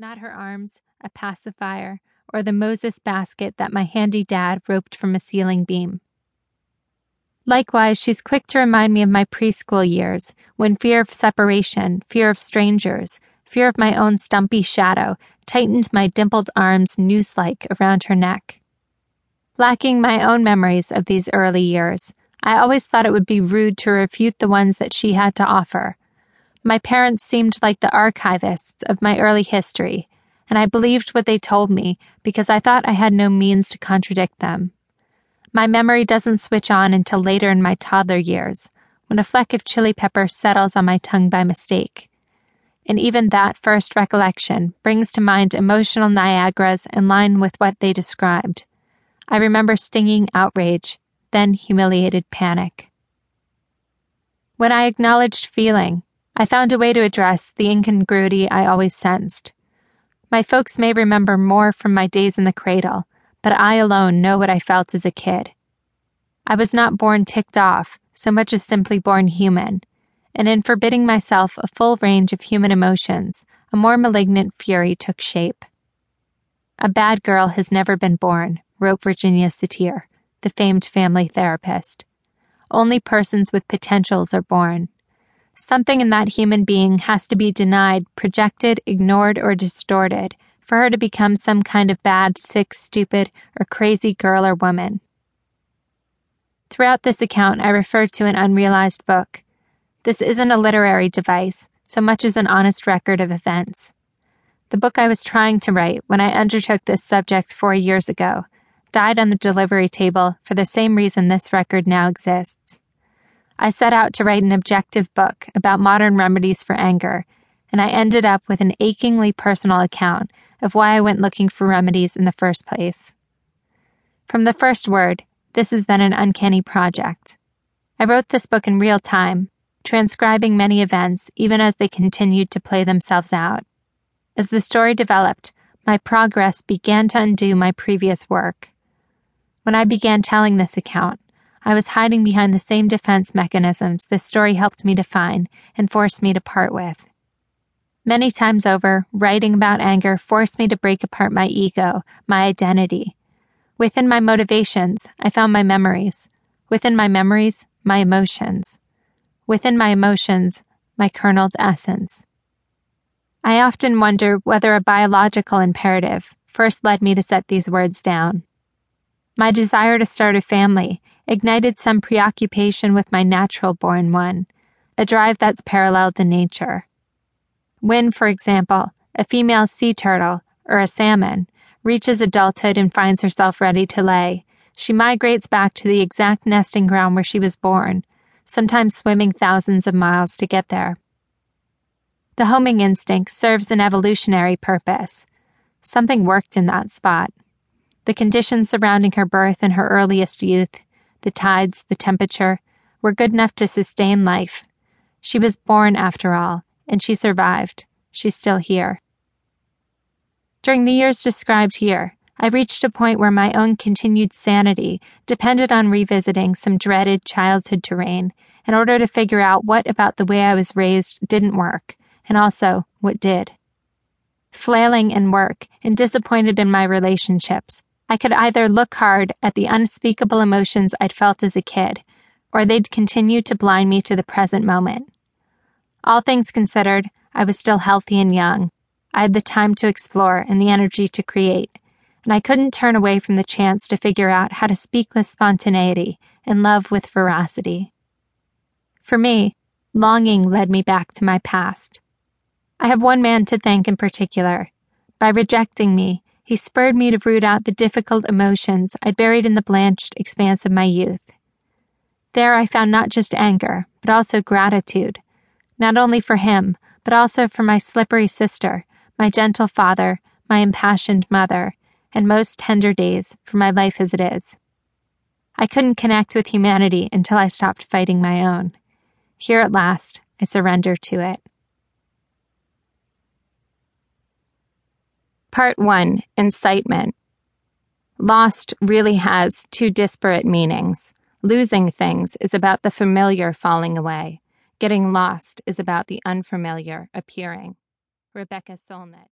not her arms, a pacifier, or the Moses basket that my handy dad roped from a ceiling beam. Likewise, she's quick to remind me of my preschool years, when fear of separation, fear of strangers, fear of my own stumpy shadow tightened my dimpled arms noose like around her neck. Lacking my own memories of these early years, I always thought it would be rude to refute the ones that she had to offer. My parents seemed like the archivists of my early history, and I believed what they told me because I thought I had no means to contradict them. My memory doesn't switch on until later in my toddler years, when a fleck of chili pepper settles on my tongue by mistake. And even that first recollection brings to mind emotional Niagaras in line with what they described. I remember stinging outrage, then humiliated panic. When I acknowledged feeling, I found a way to address the incongruity I always sensed. My folks may remember more from my days in the cradle, but I alone know what I felt as a kid. I was not born ticked off, so much as simply born human, and in forbidding myself a full range of human emotions, a more malignant fury took shape. A bad girl has never been born, wrote Virginia Satir, the famed family therapist. Only persons with potentials are born. Something in that human being has to be denied, projected, ignored, or distorted for her to become some kind of bad, sick, stupid, or crazy girl or woman. Throughout this account, I refer to an unrealized book. This isn't a literary device so much as an honest record of events. The book I was trying to write when I undertook this subject four years ago died on the delivery table for the same reason this record now exists. I set out to write an objective book about modern remedies for anger, and I ended up with an achingly personal account of why I went looking for remedies in the first place. From the first word, this has been an uncanny project. I wrote this book in real time, transcribing many events even as they continued to play themselves out. As the story developed, my progress began to undo my previous work. When I began telling this account, I was hiding behind the same defense mechanisms this story helped me define and forced me to part with. Many times over, writing about anger forced me to break apart my ego, my identity. Within my motivations, I found my memories. Within my memories, my emotions. Within my emotions, my kerneled essence. I often wonder whether a biological imperative first led me to set these words down. My desire to start a family ignited some preoccupation with my natural born one, a drive that's parallel to nature. When, for example, a female sea turtle, or a salmon, reaches adulthood and finds herself ready to lay, she migrates back to the exact nesting ground where she was born, sometimes swimming thousands of miles to get there. The homing instinct serves an evolutionary purpose. Something worked in that spot. The conditions surrounding her birth in her earliest youth, the tides, the temperature, were good enough to sustain life. She was born, after all, and she survived. She's still here. During the years described here, I reached a point where my own continued sanity depended on revisiting some dreaded childhood terrain in order to figure out what about the way I was raised didn't work, and also what did. Flailing in work and disappointed in my relationships, I could either look hard at the unspeakable emotions I'd felt as a kid, or they'd continue to blind me to the present moment. All things considered, I was still healthy and young. I had the time to explore and the energy to create, and I couldn't turn away from the chance to figure out how to speak with spontaneity and love with veracity. For me, longing led me back to my past. I have one man to thank in particular. By rejecting me, he spurred me to root out the difficult emotions I'd buried in the blanched expanse of my youth. There I found not just anger, but also gratitude not only for him, but also for my slippery sister, my gentle father, my impassioned mother, and most tender days for my life as it is. I couldn't connect with humanity until I stopped fighting my own. Here at last, I surrender to it. Part 1 Incitement Lost really has two disparate meanings. Losing things is about the familiar falling away. Getting lost is about the unfamiliar appearing. Rebecca Solnit.